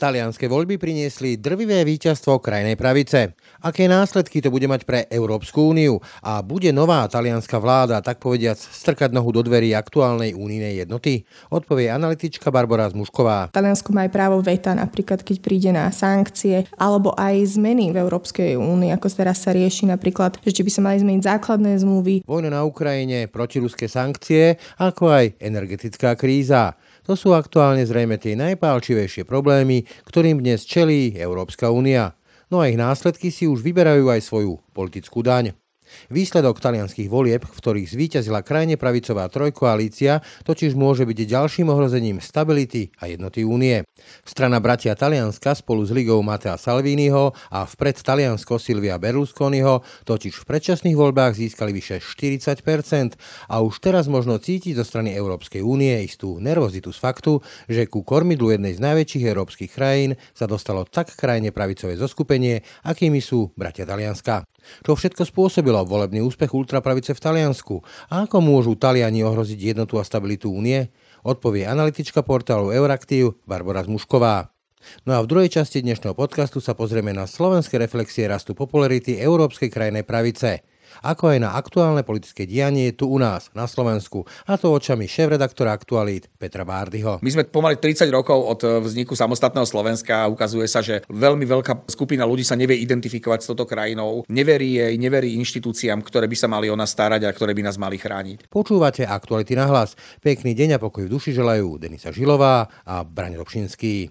Talianské voľby priniesli drvivé víťazstvo krajnej pravice. Aké následky to bude mať pre Európsku úniu? A bude nová talianská vláda, tak povediac, strkať nohu do dverí aktuálnej únijnej jednoty? Odpovie analytička Barbara Zmušková. Taliansko má aj právo veta, napríklad keď príde na sankcie, alebo aj zmeny v Európskej únii, ako teraz sa rieši napríklad, že či by sa mali zmeniť základné zmluvy. Vojna na Ukrajine, protiruské sankcie, ako aj energetická kríza. To sú aktuálne zrejme tie najpálčivejšie problémy, ktorým dnes čelí Európska únia. No a ich následky si už vyberajú aj svoju politickú daň. Výsledok talianských volieb, v ktorých zvíťazila krajne pravicová trojkoalícia, totiž môže byť ďalším ohrozením stability a jednoty únie. Strana bratia Talianska spolu s ligou Matea Salviniho a vpred Taliansko Silvia Berlusconiho totiž v predčasných voľbách získali vyše 40% a už teraz možno cítiť zo strany Európskej únie istú nervozitu z faktu, že ku kormidlu jednej z najväčších európskych krajín sa dostalo tak krajne pravicové zoskupenie, akými sú bratia Talianska. Čo všetko spôsobilo volebný úspech ultrapravice v Taliansku a ako môžu Taliani ohroziť jednotu a stabilitu únie? Odpovie analytička portálu Euraktiv Barbara Zmušková. No a v druhej časti dnešného podcastu sa pozrieme na slovenské reflexie rastu popularity európskej krajnej pravice ako aj na aktuálne politické dianie tu u nás, na Slovensku, a to očami šéf-redaktora Aktualít Petra Bárdyho. My sme pomaly 30 rokov od vzniku samostatného Slovenska a ukazuje sa, že veľmi veľká skupina ľudí sa nevie identifikovať s touto krajinou, neverí jej, neverí inštitúciám, ktoré by sa mali o nás starať a ktoré by nás mali chrániť. Počúvate Aktuality na hlas. Pekný deň a pokoj v duši želajú Denisa Žilová a Braň Dobšinský.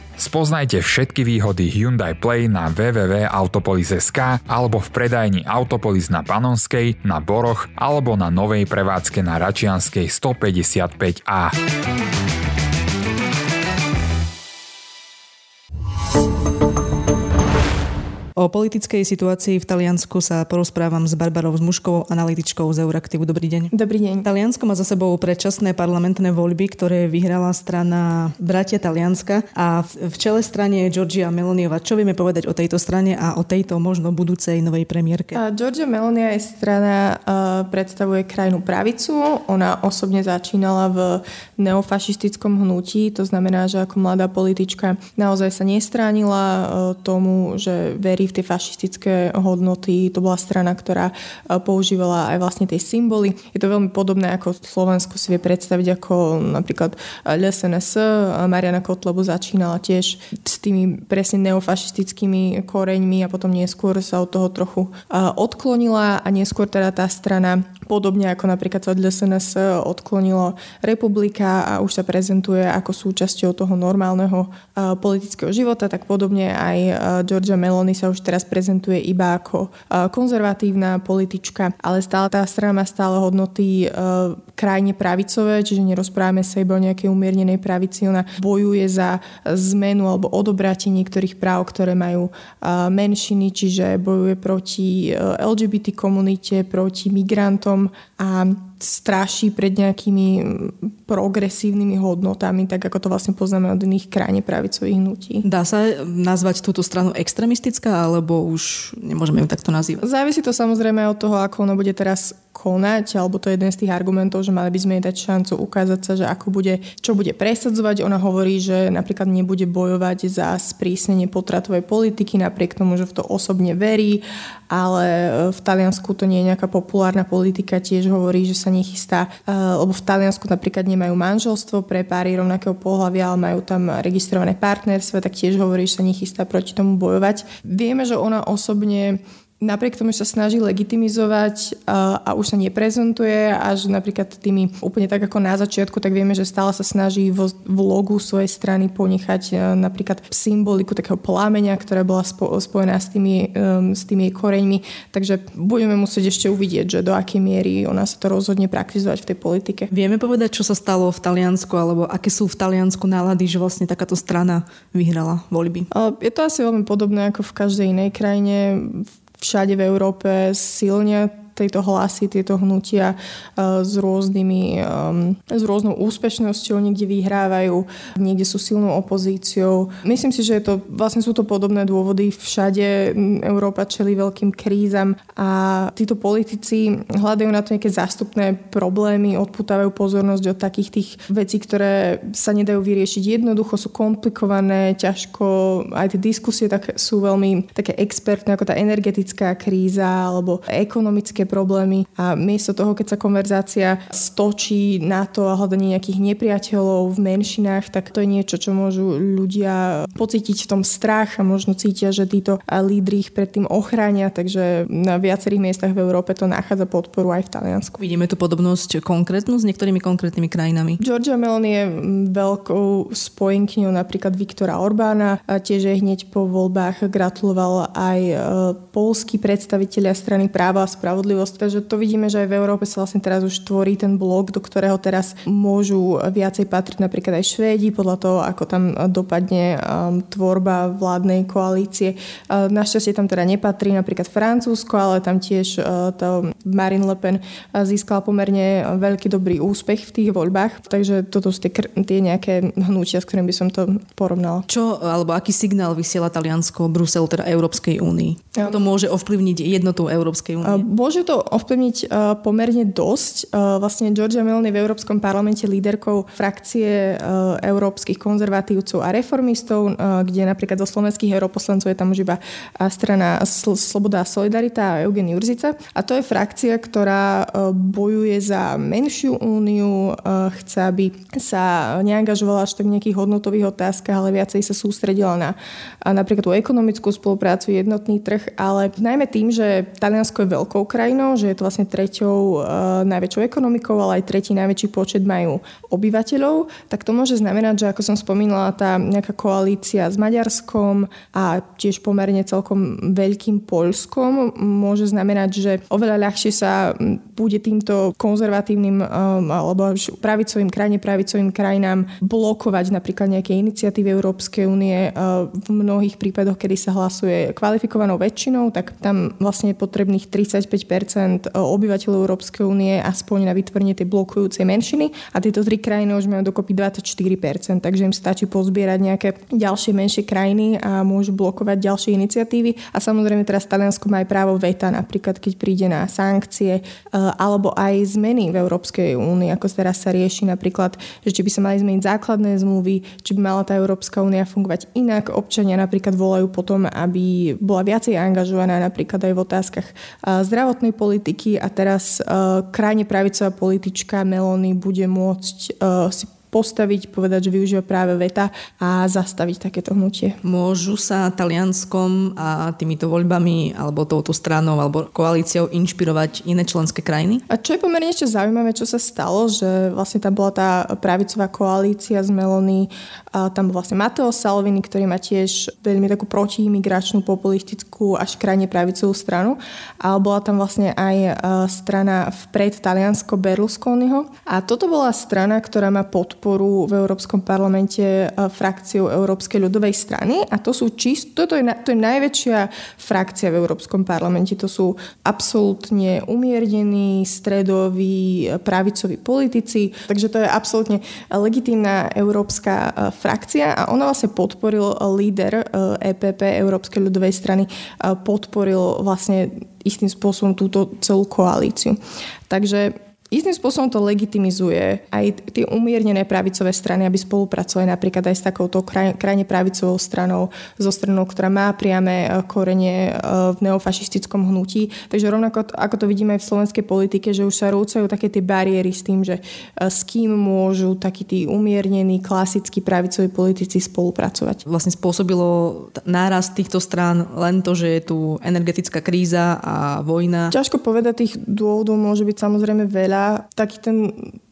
Spoznajte všetky výhody Hyundai Play na www.autopolis.sk alebo v predajni Autopolis na Panonskej, na Boroch alebo na novej prevádzke na Račianskej 155A. O politickej situácii v Taliansku sa porozprávam s Barbarou Zmuškovou, analytičkou z Euraktivu. Dobrý deň. Dobrý deň. Taliansko má za sebou predčasné parlamentné voľby, ktoré vyhrala strana Bratia Talianska a v čele strane je Georgia Meloniova. Čo vieme povedať o tejto strane a o tejto možno budúcej novej premiérke? Uh, Georgia Melonia je strana, uh, predstavuje krajnú pravicu. Ona osobne začínala v neofašistickom hnutí, to znamená, že ako mladá politička naozaj sa nestránila uh, tomu, že verí v tie fašistické hodnoty. To bola strana, ktorá e, používala aj vlastne tie symboly. Je to veľmi podobné, ako Slovensko si vie predstaviť, ako napríklad LSNS. Mariana Kotlebu začínala tiež s tými presne neofašistickými koreňmi a potom neskôr sa od toho trochu e, odklonila a neskôr teda tá strana podobne ako napríklad sa od LSNS odklonilo Republika a už sa prezentuje ako súčasťou toho normálneho e, politického života, tak podobne aj Georgia Meloni sa už teraz prezentuje iba ako e, konzervatívna politička, ale stále tá strana má stále hodnoty e, krajne pravicové, čiže nerozprávame sa iba o nejakej umiernenej pravici. Ona bojuje za zmenu alebo odobratie niektorých práv, ktoré majú e, menšiny, čiže bojuje proti LGBT komunite, proti migrantom a straší pred nejakými progresívnymi hodnotami, tak ako to vlastne poznáme od iných krajine pravicových hnutí. Dá sa nazvať túto stranu extremistická, alebo už nemôžeme ju takto nazývať? Závisí to samozrejme od toho, ako ono bude teraz konať, alebo to je jeden z tých argumentov, že mali by sme jej dať šancu ukázať sa, že ako bude, čo bude presadzovať. Ona hovorí, že napríklad nebude bojovať za sprísnenie potratovej politiky, napriek tomu, že v to osobne verí, ale v Taliansku to nie je nejaká populárna politika, tiež hovorí, že sa nechystá, eh, lebo v Taliansku napríklad nemajú manželstvo pre páry rovnakého pohľavia, ale majú tam registrované partnerstvo, tak tiež hovorí, že sa nechystá proti tomu bojovať. Vieme, že ona osobne napriek tomu, že sa snaží legitimizovať a, a už sa neprezentuje a že napríklad tými úplne tak ako na začiatku, tak vieme, že stále sa snaží vo, v logu svojej strany ponechať napríklad symboliku takého plámenia, ktorá bola spo, spojená s tými, um, s tými jej koreňmi. Takže budeme musieť ešte uvidieť, že do akej miery ona sa to rozhodne praktizovať v tej politike. Vieme povedať, čo sa stalo v Taliansku, alebo aké sú v Taliansku nálady, že vlastne takáto strana vyhrala voľby? Je to asi veľmi podobné ako v každej inej krajine všade v Európe silne tejto hlasy, tieto hnutia e, s rôznymi, s rôznou úspešnosťou, niekde vyhrávajú, niekde sú silnou opozíciou. Myslím si, že je to, vlastne sú to podobné dôvody. Všade Európa čeli veľkým krízam a títo politici hľadajú na to nejaké zástupné problémy, odputávajú pozornosť od takých tých vecí, ktoré sa nedajú vyriešiť jednoducho, sú komplikované, ťažko, aj tie diskusie tak sú veľmi také expertné, ako tá energetická kríza alebo ekonomické ekonomické problémy a miesto toho, keď sa konverzácia stočí na to a hľadanie nejakých nepriateľov v menšinách, tak to je niečo, čo môžu ľudia pocítiť v tom strach a možno cítia, že títo lídry ich predtým ochránia, takže na viacerých miestach v Európe to nachádza podporu aj v Taliansku. Vidíme tu podobnosť konkrétnu s niektorými konkrétnymi krajinami. Georgia Meloni je veľkou spojenkňou napríklad Viktora Orbána, a tiež je hneď po voľbách gratuloval aj e, polskí predstavitelia strany práva a spravodlivosti spravodlivosť. Takže to vidíme, že aj v Európe sa vlastne teraz už tvorí ten blok, do ktorého teraz môžu viacej patriť napríklad aj Švédi, podľa toho, ako tam dopadne um, tvorba vládnej koalície. Uh, našťastie tam teda nepatrí napríklad Francúzsko, ale tam tiež uh, to Marine Le Pen uh, získala pomerne veľký dobrý úspech v tých voľbách. Takže toto sú tie, tie nejaké hnutia, s ktorým by som to porovnala. Čo, alebo aký signál vysiela Taliansko, Brusel, teda Európskej únii? To môže ovplyvniť jednotu Európskej únie? Môže môže to ovplyvniť uh, pomerne dosť. Uh, vlastne Georgia Meloni v Európskom parlamente líderkou frakcie uh, európskych konzervatívcov a reformistov, kde napríklad zo slovenských europoslancov je tam už iba strana Sl- Sloboda a Solidarita a Eugen Jurzica. A to je frakcia, ktorá bojuje za menšiu úniu, chce, aby sa neangažovala až tak v nejakých hodnotových otázkach, ale viacej sa sústredila na napríklad tú ekonomickú spoluprácu, jednotný trh, ale najmä tým, že Taliansko je veľkou krajinou, krajinou, že je to vlastne treťou e, najväčšou ekonomikou, ale aj tretí najväčší počet majú obyvateľov, tak to môže znamenať, že ako som spomínala, tá nejaká koalícia s Maďarskom a tiež pomerne celkom veľkým Polskom môže znamenať, že oveľa ľahšie sa bude týmto konzervatívnym um, alebo pravicovým, krajine pravicovým krajinám blokovať napríklad nejaké iniciatívy Európskej únie uh, v mnohých prípadoch, kedy sa hlasuje kvalifikovanou väčšinou, tak tam vlastne je potrebných 35% obyvateľov Európskej únie aspoň na vytvorenie tej blokujúcej menšiny a tieto tri krajiny už majú dokopy 24%, takže im stačí pozbierať nejaké ďalšie menšie krajiny a môžu blokovať ďalšie iniciatívy. A samozrejme teraz Taliansko má aj právo veta, napríklad keď príde na sankcie eh, alebo aj zmeny v Európskej únii, ako teraz sa rieši napríklad, že či by sa mali zmeniť základné zmluvy, či by mala tá Európska únia fungovať inak. Občania napríklad volajú potom, aby bola viacej angažovaná napríklad aj v otázkach eh, zdravotnej politiky a teraz uh, krajne pravicová politička Melony bude môcť si postaviť, povedať, že využíva práve veta a zastaviť takéto hnutie. Môžu sa Talianskom a týmito voľbami alebo touto stranou alebo koalíciou inšpirovať iné členské krajiny? A čo je pomerne ešte zaujímavé, čo sa stalo, že vlastne tam bola tá pravicová koalícia z Melony, a tam bol vlastne Matteo Salvini, ktorý má tiež veľmi takú protiimigračnú, populistickú až krajne pravicovú stranu, ale bola tam vlastne aj e, strana vpred Taliansko Berlusconiho a toto bola strana, ktorá má podporu podporu v Európskom parlamente e, frakciou Európskej ľudovej strany a to sú čist, toto je, to je najväčšia frakcia v Európskom parlamente. To sú absolútne umiernení, stredoví, e, pravicoví politici, takže to je absolútne legitímna európska e, frakcia a ona vlastne podporil líder EPP Európskej ľudovej strany, podporil vlastne istým spôsobom túto celú koalíciu. Takže istým spôsobom to legitimizuje aj tie umiernené pravicové strany, aby spolupracovali napríklad aj s takouto kraj, krajne pravicovou stranou, zo stranou, ktorá má priame e, korenie e, v neofašistickom hnutí. Takže rovnako ako to vidíme aj v slovenskej politike, že už sa rúcajú také tie bariéry s tým, že e, s kým môžu takí tí umiernení, klasickí pravicoví politici spolupracovať. Vlastne spôsobilo náraz týchto strán len to, že je tu energetická kríza a vojna. Ťažko povedať, tých dôvodov môže byť samozrejme veľa. Taký ten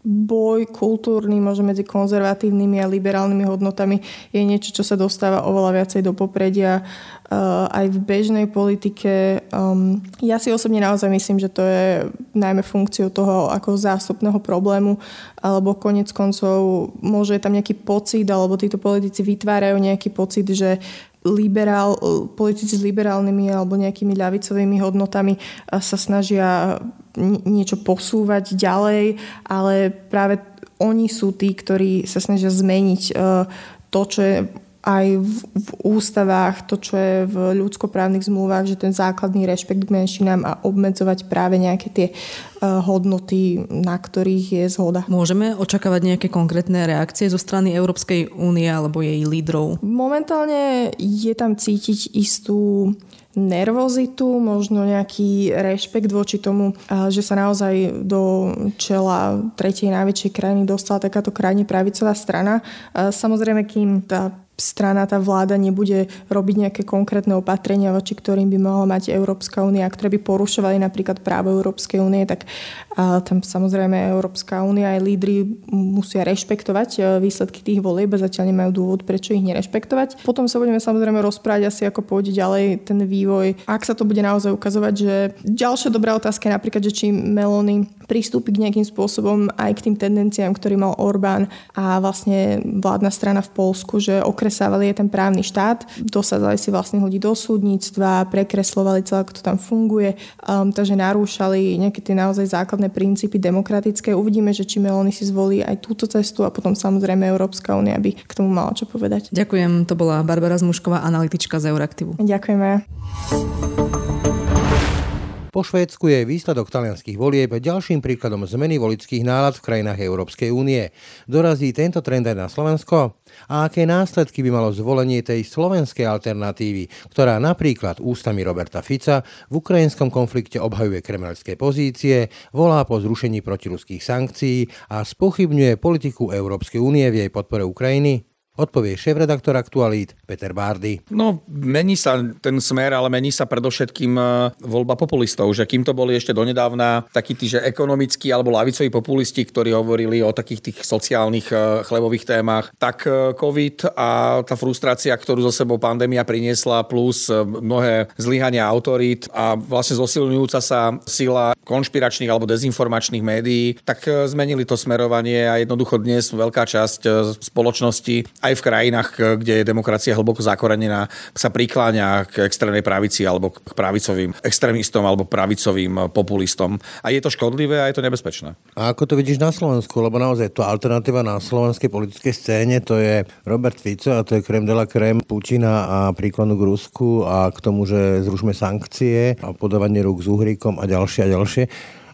boj kultúrny možno medzi konzervatívnymi a liberálnymi hodnotami je niečo, čo sa dostáva oveľa viacej do popredia uh, aj v bežnej politike. Um, ja si osobne naozaj myslím, že to je najmä funkciou toho ako zástupného problému, alebo konec koncov môže tam nejaký pocit, alebo títo politici vytvárajú nejaký pocit, že liberál, politici s liberálnymi alebo nejakými ľavicovými hodnotami sa snažia niečo posúvať ďalej, ale práve oni sú tí, ktorí sa snažia zmeniť e, to, čo je aj v, v ústavách, to, čo je v ľudskoprávnych zmluvách, že ten základný rešpekt k menšinám a obmedzovať práve nejaké tie uh, hodnoty, na ktorých je zhoda. Môžeme očakávať nejaké konkrétne reakcie zo strany Európskej únie alebo jej lídrov? Momentálne je tam cítiť istú nervozitu, možno nejaký rešpekt voči tomu, že sa naozaj do čela tretej najväčšej krajiny dostala takáto krajine pravicová strana. Samozrejme, kým tá strana, tá vláda nebude robiť nejaké konkrétne opatrenia, voči ktorým by mohla mať Európska únia, ktoré by porušovali napríklad právo Európskej únie, tak a tam samozrejme Európska únia aj lídry musia rešpektovať e, výsledky tých volieb, zatiaľ nemajú dôvod, prečo ich nerešpektovať. Potom sa budeme samozrejme rozprávať asi, ako pôjde ďalej ten vývoj. Ak sa to bude naozaj ukazovať, že ďalšia dobrá otázka je napríklad, že či Melony pristúpi k nejakým spôsobom aj k tým tendenciám, ktorý mal Orbán a vlastne vládna strana v Polsku, že okresávali je ten právny štát, dosadzali si vlastne ľudí do súdnictva, prekreslovali celé, ako to tam funguje, um, takže narúšali nejaké tie naozaj základné princípy demokratické. Uvidíme, že či Meloni si zvolí aj túto cestu a potom samozrejme Európska únia by k tomu mala čo povedať. Ďakujem, to bola Barbara Zmušková, analytička z Euraktivu. Ďakujeme. Po Švédsku je výsledok talianských volieb ďalším príkladom zmeny volických nálad v krajinách Európskej únie. Dorazí tento trend aj na Slovensko? A aké následky by malo zvolenie tej slovenskej alternatívy, ktorá napríklad ústami Roberta Fica v ukrajinskom konflikte obhajuje kremelské pozície, volá po zrušení protiruských sankcií a spochybňuje politiku Európskej únie v jej podpore Ukrajiny? Odpovie šéf-redaktor Aktualít Peter Bárdy. No, mení sa ten smer, ale mení sa predovšetkým e, voľba populistov, že kým to boli ešte donedávna takí tí, že ekonomickí alebo lavicoví populisti, ktorí hovorili o takých tých sociálnych e, chlebových témach, tak e, COVID a tá frustrácia, ktorú zo sebou pandémia priniesla, plus mnohé zlyhania autorít a vlastne zosilňujúca sa sila konšpiračných alebo dezinformačných médií, tak zmenili to smerovanie a jednoducho dnes veľká časť spoločnosti aj v krajinách, kde je demokracia hlboko zakorenená, sa prikláňa k extrémnej pravici alebo k pravicovým extrémistom alebo pravicovým populistom. A je to škodlivé a je to nebezpečné. A ako to vidíš na Slovensku? Lebo naozaj to alternatíva na slovenskej politickej scéne to je Robert Fico a to je krem de la krem Putina a príklonu k Rusku a k tomu, že zrušme sankcie a podávanie rúk s uhríkom a ďalšie a ďalšie.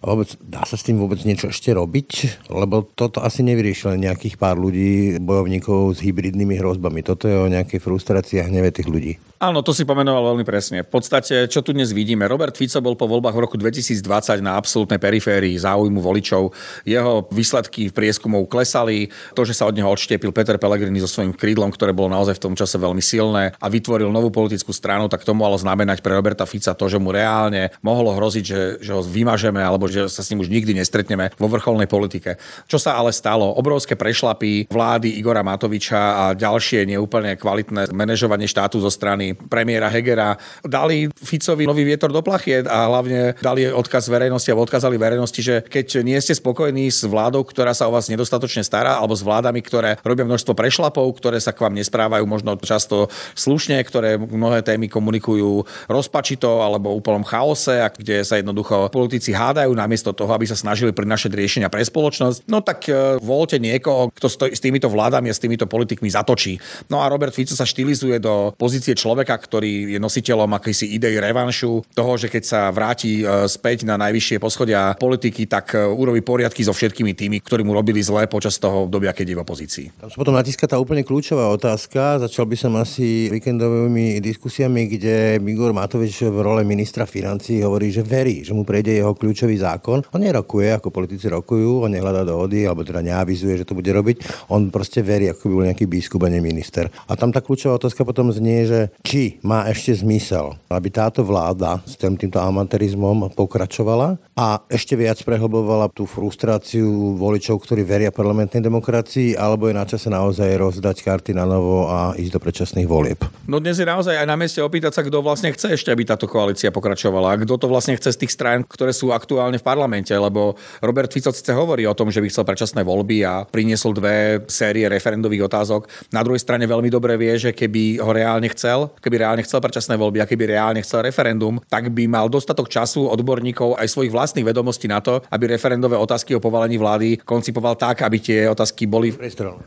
Vôbec, dá sa s tým vôbec niečo ešte robiť? Lebo toto asi nevyrieši nejakých pár ľudí, bojovníkov s hybridnými hrozbami. Toto je o nejakej frustrácii a hneve tých ľudí. Áno, to si pomenoval veľmi presne. V podstate, čo tu dnes vidíme, Robert Fico bol po voľbách v roku 2020 na absolútnej periférii záujmu voličov. Jeho výsledky v prieskumov klesali. To, že sa od neho odštiepil Peter Pellegrini so svojím krídlom, ktoré bolo naozaj v tom čase veľmi silné a vytvoril novú politickú stranu, tak to malo znamenať pre Roberta Fica to, že mu reálne mohlo hroziť, že, že ho vymažeme alebo že sa s ním už nikdy nestretneme vo vrcholnej politike. Čo sa ale stalo? Obrovské prešlapy vlády Igora Matoviča a ďalšie neúplne kvalitné manažovanie štátu zo strany strany premiéra Hegera dali Ficovi nový vietor do plachiet a hlavne dali odkaz verejnosti alebo odkazali verejnosti, že keď nie ste spokojní s vládou, ktorá sa o vás nedostatočne stará, alebo s vládami, ktoré robia množstvo prešlapov, ktoré sa k vám nesprávajú možno často slušne, ktoré mnohé témy komunikujú rozpačito alebo úplnom chaose a kde sa jednoducho politici hádajú namiesto toho, aby sa snažili prinašať riešenia pre spoločnosť, no tak e, voľte niekoho, kto s týmito vládami a s týmito politikmi zatočí. No a Robert Fico sa štilizuje do pozície človeka, človeka, ktorý je nositeľom akýsi idei revanšu, toho, že keď sa vráti e, späť na najvyššie poschodia politiky, tak e, urobí poriadky so všetkými tými, ktorí mu robili zle počas toho obdobia, keď je v opozícii. Tam sa potom natíska tá úplne kľúčová otázka. Začal by som asi víkendovými diskusiami, kde Igor Matovič v role ministra financí hovorí, že verí, že mu prejde jeho kľúčový zákon. On nerokuje, ako politici rokujú, on nehľadá dohody, alebo teda neavizuje, že to bude robiť. On proste verí, ako by bol nejaký biskup a minister. A tam tá kľúčová otázka potom znie, že či má ešte zmysel, aby táto vláda s tým, týmto amatérizmom pokračovala a ešte viac prehlbovala tú frustráciu voličov, ktorí veria parlamentnej demokracii, alebo je na čase naozaj rozdať karty na novo a ísť do predčasných volieb. No dnes je naozaj aj na mieste opýtať sa, kto vlastne chce ešte, aby táto koalícia pokračovala. A kto to vlastne chce z tých strán, ktoré sú aktuálne v parlamente, lebo Robert Fico síce hovorí o tom, že by chcel predčasné voľby a priniesol dve série referendových otázok. Na druhej strane veľmi dobre vie, že keby ho reálne chcel, keby reálne chcel predčasné voľby a keby reálne chcel referendum, tak by mal dostatok času odborníkov aj svojich vlastných vedomostí na to, aby referendové otázky o povalení vlády koncipoval tak, aby tie otázky boli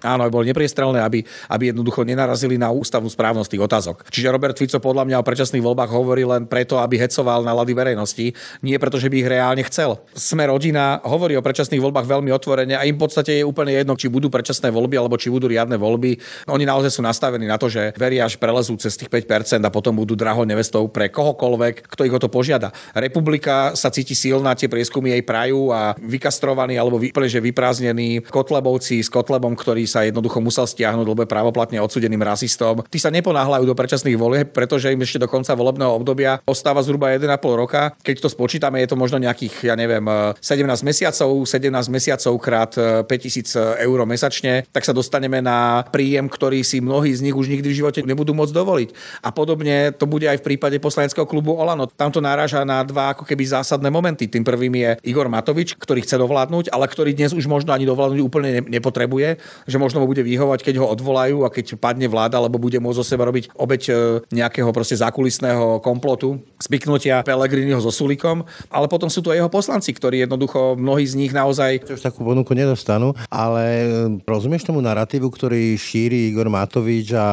Áno, boli nepriestrelné, aby, aby jednoducho nenarazili na ústavnú správnosť tých otázok. Čiže Robert Fico podľa mňa o predčasných voľbách hovorí len preto, aby hecoval na lady verejnosti, nie preto, že by ich reálne chcel. Sme rodina hovorí o predčasných voľbách veľmi otvorene a im v podstate je úplne jedno, či budú predčasné voľby alebo či budú riadne voľby. Oni naozaj sú nastavení na to, že veria, až prelezú cez tých 5% a potom budú drahou nevestou pre kohokoľvek, kto ich o to požiada. Republika sa cíti silná, tie prieskumy jej prajú a vykastrovaní alebo úplne že vyprázdnení Kotlebovci s Kotlebom, ktorý sa jednoducho musel stiahnuť, lebo je právoplatne odsudeným rasistom. Tí sa neponáhľajú do predčasných volieb, pretože im ešte do konca volebného obdobia ostáva zhruba 1,5 roka. Keď to spočítame, je to možno nejakých, ja neviem, 17 mesiacov, 17 mesiacov krát 5000 eur mesačne, tak sa dostaneme na príjem, ktorý si mnohí z nich už nikdy v živote nebudú môcť dovoliť. A podobne to bude aj v prípade poslaneckého klubu Olano. Tam to náraža na dva ako keby zásadné momenty. Tým prvým je Igor Matovič, ktorý chce dovládnuť, ale ktorý dnes už možno ani dovládnuť úplne nepotrebuje, že možno mu bude vyhovať, keď ho odvolajú a keď padne vláda, lebo bude môcť zo seba robiť obeď e, nejakého proste zákulisného komplotu, spiknutia Pelegriniho so Sulikom, ale potom sú aj jeho poslanci, ktorí jednoducho mnohí z nich naozaj... Už takú ponuku nedostanú, ale e, rozumieš tomu narratívu, ktorý šíri Igor Matovič a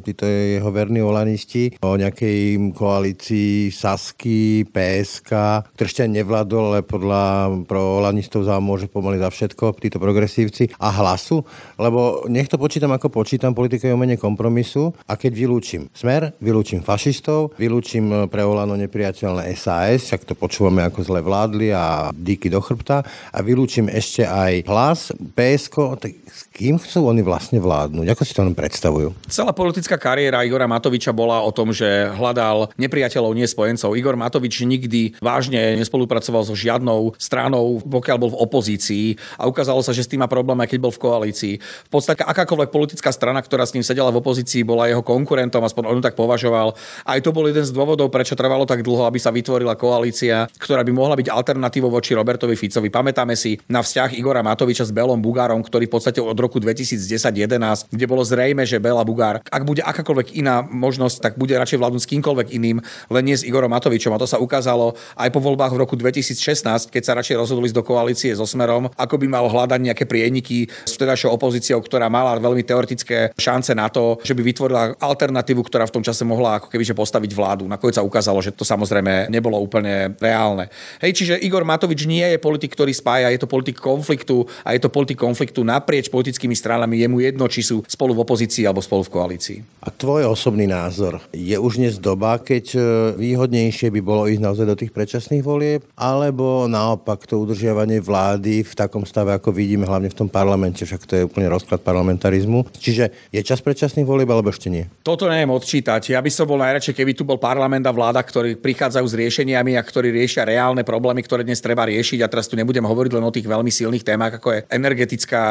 títo jeho verní olanisti o nejakej koalícii Sasky, PSK, ešte nevládol, ale podľa pro olanistov za môže pomaly za všetko, títo progresívci. A hlasu, lebo nech to počítam ako počítam, politika je o mene kompromisu. A keď vylúčim smer, vylúčim fašistov, vylúčim pre Olano nepriateľné SAS, však to počúvame ako zle vládli a díky do chrbta. A vylúčim ešte aj hlas, PSK, tak s kým chcú oni vlastne vládnuť? Ako si to len predstavujú? Celá politická kariéra Igora Matoviča bola o tom, že hľadal nepriateľov, nie spojencov. Igor Matovič nikdy vážne nespolupracoval so žiadnou stranou, pokiaľ bol v opozícii a ukázalo sa, že s tým má problém, aj keď bol v koalícii. V podstate akákoľvek politická strana, ktorá s ním sedela v opozícii, bola jeho konkurentom, aspoň on tak považoval. Aj to bol jeden z dôvodov, prečo trvalo tak dlho, aby sa vytvorila koalícia, ktorá by mohla byť alternatívou voči Robertovi Ficovi. Pamätáme si na vzťah Igora Matoviča s Belom Bugárom, ktorý v podstate od roku 2010-11, kde bolo zrejme, že Bela Bugár, ak bude akákoľvek iná možnosť, tak bude radšej vládnuť s kýmkoľvek iným, len nie s Igorom Matovičom. A to sa ukázalo aj po voľbách v roku 2016, keď sa radšej rozhodli do koalície so Smerom, ako by mal hľadať nejaké prieniky s vtedajšou opozíciou, ktorá mala veľmi teoretické šance na to, že by vytvorila alternatívu, ktorá v tom čase mohla ako keby postaviť vládu. Nakoniec sa ukázalo, že to samozrejme nebolo úplne reálne. Hej, čiže Igor Matovič nie je politik, ktorý spája, je to politik konfliktu a je to politik konfliktu naprieč politickými stranami, je mu jedno, či sú spolu v opozícii alebo spolu v koalícii. A tvoj osobný názor, je už dnes doba, keď e, výhodnejšie by bolo ísť naozaj do tých predčasných volieb, alebo naopak to udržiavanie vlády v takom stave, ako vidíme hlavne v tom parlamente, však to je úplne rozklad parlamentarizmu. Čiže je čas predčasných volieb, alebo ešte nie? Toto neviem odčítať. Ja by som bol najradšej, keby tu bol parlament a vláda, ktorí prichádzajú s riešeniami a ktorí riešia reálne problémy, ktoré dnes treba riešiť. A teraz tu nebudem hovoriť len o tých veľmi silných témach, ako je energetická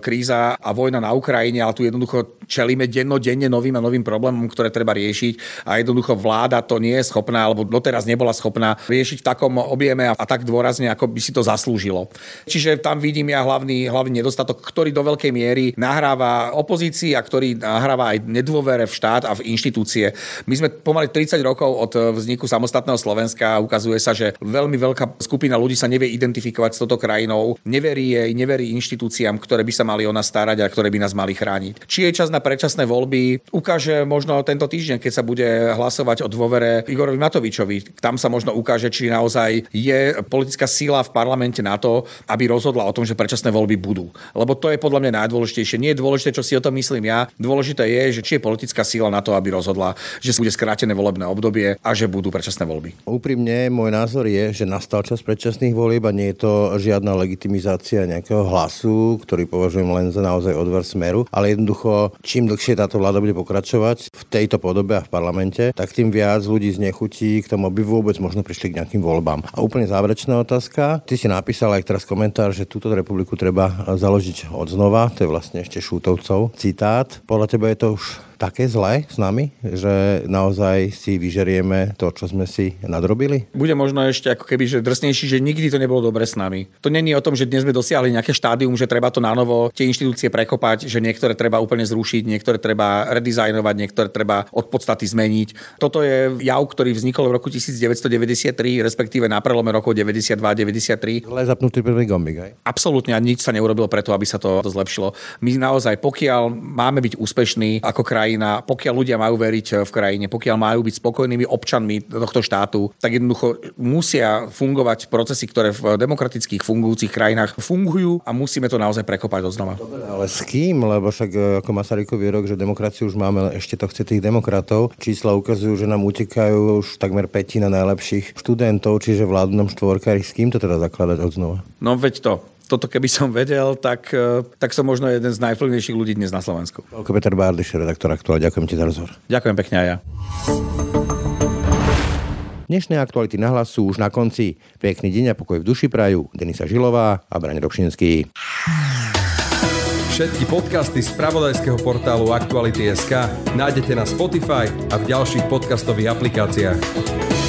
kríza a vojna na Ukrajine, ale tu jednoducho čelíme dennodenne novým a novým problémom, ktoré treba riešiť a jednoducho vláda to nie je schopná, alebo doteraz nebola schopná riešiť v takom objeme a, tak dôrazne, ako by si to zaslúžilo. Čiže tam vidím ja hlavný, hlavný nedostatok, ktorý do veľkej miery nahráva opozícii a ktorý nahráva aj nedôvere v štát a v inštitúcie. My sme pomaly 30 rokov od vzniku samostatného Slovenska a ukazuje sa, že veľmi veľká skupina ľudí sa nevie identifikovať s touto krajinou, neverí jej, neverí inštitúciám, ktoré by sa mali o nás starať a ktoré by nás mali chrániť. Či je čas na predčasné voľby, ukáže možno tento týždňa, keď sa bude hlasovať o dôvere Igorovi Matovičovi. Tam sa možno ukáže, či naozaj je politická síla v parlamente na to, aby rozhodla o tom, že predčasné voľby budú. Lebo to je podľa mňa najdôležitejšie. Nie je dôležité, čo si o tom myslím ja. Dôležité je, že či je politická síla na to, aby rozhodla, že bude skrátené volebné obdobie a že budú predčasné voľby. Úprimne, môj názor je, že nastal čas predčasných volieb a nie je to žiadna legitimizácia nejakého hlasu, ktorý považujem len za naozaj odver smeru, ale jednoducho, čím dlhšie táto vláda bude pokračovať v tejto podobe a v parlamente, tak tým viac ľudí znechutí k tomu, aby vôbec možno prišli k nejakým voľbám. A úplne záverečná otázka. Ty si napísal aj teraz komentár, že túto republiku treba založiť od znova. To je vlastne ešte Šútovcov citát. Podľa teba je to už také zlé s nami, že naozaj si vyžerieme to, čo sme si nadrobili? Bude možno ešte ako keby že drsnejší, že nikdy to nebolo dobre s nami. To není o tom, že dnes sme dosiahli nejaké štádium, že treba to na novo tie inštitúcie prekopať, že niektoré treba úplne zrušiť, niektoré treba redizajnovať, niektoré treba od podstaty zmeniť. Toto je jav, ktorý vznikol v roku 1993, respektíve na prelome rokov 92-93. Zle zapnutý prvý gombik, aj? Absolútne a nič sa neurobilo preto, aby sa to zlepšilo. My naozaj, pokiaľ máme byť úspešní ako kraj, krajina, pokiaľ ľudia majú veriť eh, v krajine, pokiaľ majú byť spokojnými občanmi tohto štátu, tak jednoducho musia fungovať procesy, ktoré v demokratických fungujúcich krajinách fungujú a musíme to naozaj prekopať znova. Dobre, ale s kým? Lebo však eh, ako Masarykový rok, že demokraciu už máme, ešte to chce tých demokratov. Čísla ukazujú, že nám utekajú už takmer petina najlepších študentov, čiže vládnu nám štvorkári. S kým to teda zakladať od znova? No veď to toto keby som vedel, tak, e, tak som možno jeden z najvplyvnejších ľudí dnes na Slovensku. Peter Bárdyš, redaktor Aktuál. Ďakujem ti za rozhovor. Ďakujem pekne aj ja. Dnešné aktuality na hlas sú už na konci. Pekný deň a pokoj v duši prajú Denisa Žilová a Braň Robšinský. Všetky podcasty z pravodajského portálu Aktuality.sk nájdete na Spotify a v ďalších podcastových aplikáciách.